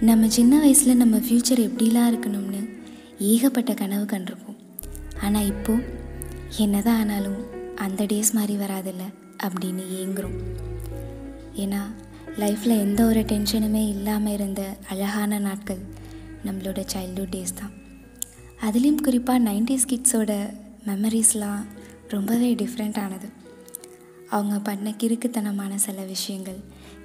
நம்ம சின்ன வயசில் நம்ம ஃப்யூச்சர் எப்படிலாம் இருக்கணும்னு ஏகப்பட்ட கனவு கண்டிருப்போம். ஆனால் இப்போது என்னதான் ஆனாலும் அந்த டேஸ் மாதிரி வராதில்ல அப்படின்னு ஏங்குறோம். ஏன்னா லைஃப்பில் எந்த ஒரு டென்ஷனுமே இல்லாமல் இருந்த அழகான நாட்கள் நம்மளோட சைல்ட்ஹுட் டேஸ் தான். அதுலேயும் குறிப்பாக நைன்டிஸ் கிட்ஸோட மெமரிஸ்லாம் ரொம்பவே டிஃப்ரெண்ட்டானது அவங்க பண்ண கிறுக்குத்தனமான சில விஷயங்கள்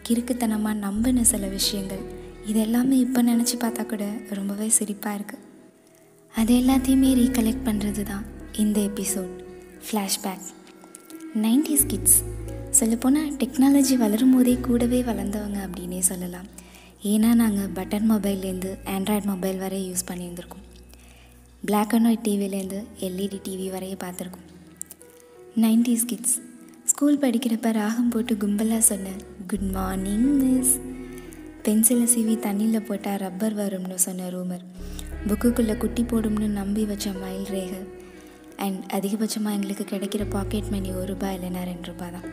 கிறுக்குத்தனமாக நம்பின சில விஷயங்கள் இது எல்லாமே இப்போ நினச்சி பார்த்தா கூட ரொம்பவே சிரிப்பாக இருக்குது அது எல்லாத்தையுமே ரீகலெக்ட் பண்ணுறது தான் இந்த எபிசோட் ஃப்ளாஷ்பேக் நைன்டிஸ் கிட்ஸ் சொல்லப்போனால் டெக்னாலஜி வளரும் போதே கூடவே வளர்ந்தவங்க அப்படின்னே சொல்லலாம். ஏன்னா நாங்கள் பட்டன் மொபைல்லேருந்து ஆண்ட்ராய்ட் மொபைல் வரை யூஸ் பண்ணியிருந்திருக்கோம். பிளாக் அண்ட் ஒயிட் டிவிலேருந்து எல்இடி டிவி வரைய பார்த்துருக்கோம். நைன்டிஸ் கிட்ஸ் ஸ்கூல் படிக்கிறப்ப ராகம் போட்டு கும்பலாக சொன்னேன் குட் மார்னிங் மிஸ் பென்சிலை சீவி தண்ணியில் போட்டால் ரப்பர் வரும்னு சொன்ன ரூமர். புக்குக்குள்ளே குட்டி போடும்னு நம்பி வச்ச மயில் ரேகை. அண்ட் அதிகபட்சமாக எங்களுக்கு கிடைக்கிற பாக்கெட் மணி ஒரு ரூபாய் இல்லைன்னா ரெண்டு ரூபாய் தான்.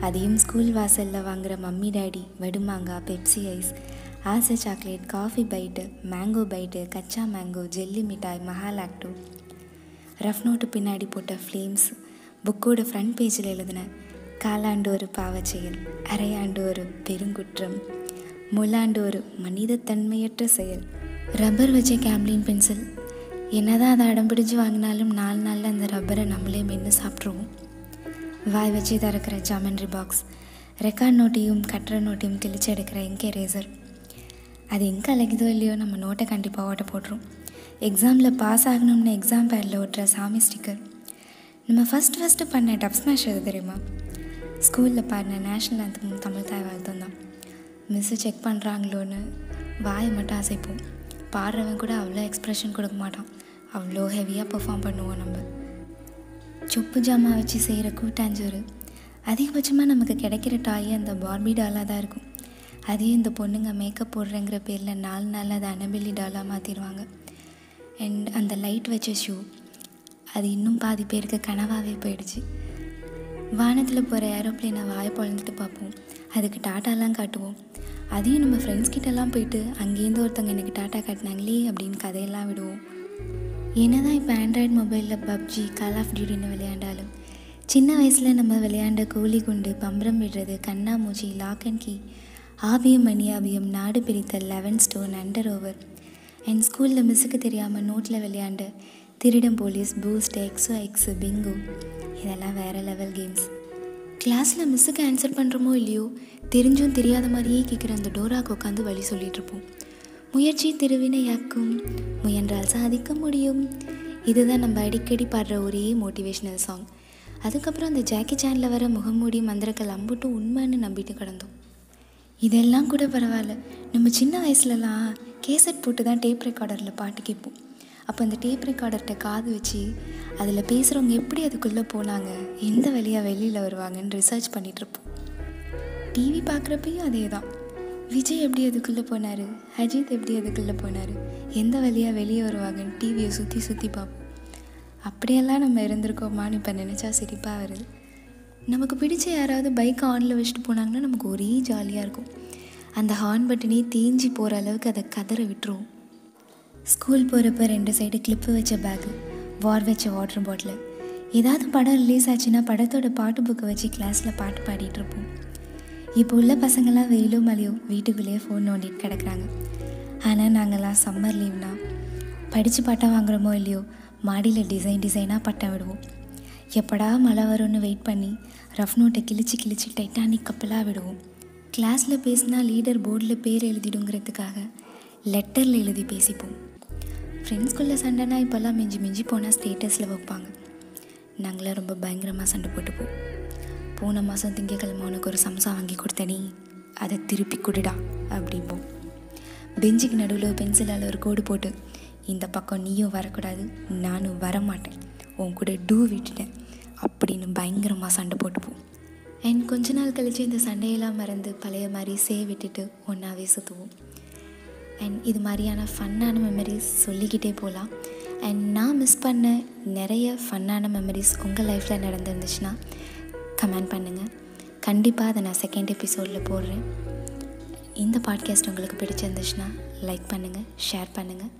அதையும் ஸ்கூல் வாசலில் வாங்குகிற மம்மி டேடி வடுமாங்காய் பெப்சி ஐஸ் ஆசை chocolate coffee bite mango bite kaccha mango jelly மிட்டாய் மஹாலாக்டோ ரஃப் நோட்டு பின்னாடி போட்ட ஃப்ளேம்ஸ் புக்கோட ஃப்ரண்ட் பேஜில் எழுதின காலாண்டு ஒரு பாவச்செயல் அரையாண்டு ஒரு பெருங்குற்றம். முலாண்டு ஒரு மனிதத்தன்மையற்ற செயல். ரப்பர் வச்ச கேம்லின் பென்சில். என்னதான் அதை அடம் பிடிச்சு வாங்கினாலும் நாலு நாளில் அந்த ரப்பரை நம்மளே மென்று சாப்பிட்ருவோம் வாய் வச்சு திறக்கிற ஜாமெண்ட்ரி பாக்ஸ் ரெக்கார்ட் நோட்டையும் கட்டுற நோட்டையும் கிழிச்சு எடுக்கிற இங்க் ரேசர் அது எங்கே அழைக்குதோ இல்லையோ நம்ம நோட்டை கண்டிப்பாக ஓட்ட போட்டுரும். எக்ஸாமில் பாஸ் ஆகணும்னு எக்ஸாம் பேடில் ஓட்டுற சாமி ஸ்டிக்கர் நம்ம ஃபஸ்ட் ஃபஸ்ட்டு பண்ண டப் ஸ்மாஷ் எது தெரியுமா? ஸ்கூலில் பாடின நேஷ்னல் அந்தமும் தமிழ் தாய் வாழ்த்தம் தான். மிஸ்ஸு செக் பண்ணுறாங்களோன்னு வாயை மட்டும் அசைப்போம். பாடுறவன் கூட அவ்வளோ எக்ஸ்ப்ரெஷன் கொடுக்க மாட்டான். அவ்வளோ ஹெவியாக பெர்ஃபார்ம் பண்ணுவோம் நம்ம. சொப்பு ஜாமா வச்சு செய்கிற கூட்டாஞ்சோறு அதிகபட்சமாக நமக்கு கிடைக்கிற டாய் அந்த பார்பி டாலாக தான் இருக்கும். அதையும் இந்த பொண்ணுங்க மேக்கப் போடுறேங்கிற பேரில் நாலு நாள் அதை அனபெல்லி டாலாக மாற்றிடுவாங்க அண்ட் அந்த லைட் வச்ச ஷூ அது இன்னும் பாதி பேருக்கு கனவாகவே போயிடுச்சு. வானத்தில் போகிற ஏரோப்ளேனை வாயை பொழந்துட்டு பார்ப்போம் அதுக்கு டாட்டாலாம் காட்டுவோம். அதையும் நம்ம ஃப்ரெண்ட்ஸ் கிட்டலாம் போயிட்டு அங்கேருந்து ஒருத்தவங்க எனக்கு டாட்டா காட்டினாங்களே அப்படின்னு கதையெல்லாம் விடுவோம். என்னதான் இப்போ ஆண்ட்ராய்டு மொபைலில் பப்ஜி கால் ஆஃப் டியூட்டின்னு விளையாண்டாலும் சின்ன வயசில் நம்ம விளையாண்ட கோலி குண்டு பம்பரம் விடுறது கண்ணாமூச்சி லாக் அண்ட் கீ ஆபியம் மணியாபியம் நாடு பிரித்த லெவன் ஸ்டோன் அண்டர் ஓவர் என் ஸ்கூலில் மிஸ்ஸுக்கு தெரியாமல் நோட்டில் விளையாண்டு திருடம் police boost X O X bingo இதெல்லாம் வேறு லெவல் கேம்ஸ் கிளாஸில் மிஸ்ஸுக்கு ஆன்சர் பண்ணுறோமோ இல்லையோ தெரிஞ்சும் தெரியாத மாதிரியே கேட்குற அந்த டோராக்கு உட்காந்து வழி சொல்லிகிட்ருப்போம் இருப்போம். முயற்சி திருவினையாக்கும் முயன்றால் சாதிக்க முடியும். இதுதான் நம்ம அடிக்கடி பாடுற ஒரே மோட்டிவேஷ்னல் சாங் அதுக்கப்புறம் அந்த ஜாக்கி சேனில் வர முகமூடி மந்திரங்கள் அம்புட்டும் உண்மைன்னு நம்பிட்டு கிடந்தோம். இதெல்லாம் கூட பரவாயில்ல. நம்ம சின்ன வயசுலலாம் கேசட் போட்டு தான் டேப் ரெக்கார்டரில் பாட்டு கேட்போம். அப்போ அந்த டேப் ரெக்கார்டர்கிட்ட காது வச்சு அதில் பேசுகிறவங்க எப்படி அதுக்குள்ளே போனாங்க? எந்த வழியாக வெளியில் வருவாங்கன்னு ரிசர்ச் பண்ணிகிட்ருப்போம் டிவி பார்க்குறப்பையும் அதே தான் விஜய் எப்படி அதுக்குள்ளே போனார்? அஜித் எப்படி அதுக்குள்ளே போனார்? எந்த வழியாக வெளியே வருவாங்கன்னு டிவியை சுற்றி சுற்றி பார்ப்போம். அப்படியெல்லாம் நம்ம இருந்திருக்கோமான்னு இப்போ நினச்சா சிரிப்பாக வருது. நமக்கு பிடிச்ச யாராவது பைக்கை ஆனில் வச்சுட்டு போனாங்கன்னா நமக்கு ஒரே ஜாலியாக இருக்கும். அந்த ஹார்ன் பட்டனே தேஞ்சி போகிற அளவுக்கு அதை கதற விட்டுருவோம். ஸ்கூல் போகிறப்ப ரெண்டு சைடு கிளிப்பு வச்ச பேக்கு வார் வச்ச வாட்டர் பாட்டில் ஏதாவது படம் ரிலீஸ் ஆச்சுன்னா படத்தோட பாட்டு புக்கை வச்சு கிளாஸில் பாட்டு பாடிட்டு இருப்போம். இப்போ உள்ள பசங்களாம் வெயிலோ மலையோ வீட்டுக்குள்ளேயே ஃபோன் நோண்டிட்டு கிடக்குறாங்க. ஆனால் நாங்கள்லாம் சம்மர் லீவ்னா படித்து பட்டம் வாங்குறோமோ இல்லையோ மாடியில் டிசைன் டிசைனாக பட்டம் விடுவோம். எப்படா மழை வரும்னு வெயிட் பண்ணி ரஃப் நோட்டை கிழிச்சு கிழிச்சு டைட்டானிக் கப்பலாக விடுவோம். கிளாஸில் பேசினா லீடர் போர்டில் பேர் எழுதிடுங்கிறதுக்காக லெட்டரில் எழுதி பேசிப்போம். ஃப்ரெண்ட்ஸ்குள்ளே சண்டைனா இப்போல்லாம் மிஞ்சி மிஞ்சி போனால் ஸ்டேட்டஸில் வைப்பாங்க. நாங்களாம் ரொம்ப பயங்கரமாக சண்டை போட்டுப்போம். போன மாதம் திங்கக்கிழமை உனக்கு ஒரு சம்சா வாங்கி கொடுத்தனே அதை திருப்பி கொடுடா அப்படிம்போம். பெஞ்சுக்கு நடுவில் பென்சிலால் ஒரு கோடு போட்டு இந்த பக்கம் நீயும் வரக்கூடாது நானும் வரமாட்டேன் உன் கூட டூ விட்டுட்டேன் அப்படின்னு பயங்கரமாக சண்டை போட்டுப்போம். அண்ட் கொஞ்ச நாள் கழித்து இந்த சண்டையெல்லாம் மறந்து பழைய மாதிரி சே விட்டுட்டு ஒன்றாவே சுற்றுவோம் அண்ட் இது மாதிரியான ஃபன்னான மெமரிஸ் சொல்லிக்கிட்டே போகலாம் அண்ட் நான் மிஸ் பண்ண நிறைய ஃபன்னான மெமரிஸ் உங்கள் லைஃப்பில் நடந்துருந்துச்சுன்னா கமெண்ட் பண்ணுங்கள் கண்டிப்பாக அதை நான் செகண்ட் எபிசோடில் போடுறேன். இந்த பாட்காஸ்ட் உங்களுக்கு பிடிச்சிருந்துச்சுன்னா லைக் பண்ணுங்கள் ஷேர் பண்ணுங்கள்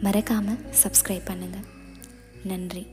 மறக்காமல் சப்ஸ்கிரைப் பண்ணுங்கள் நன்றி.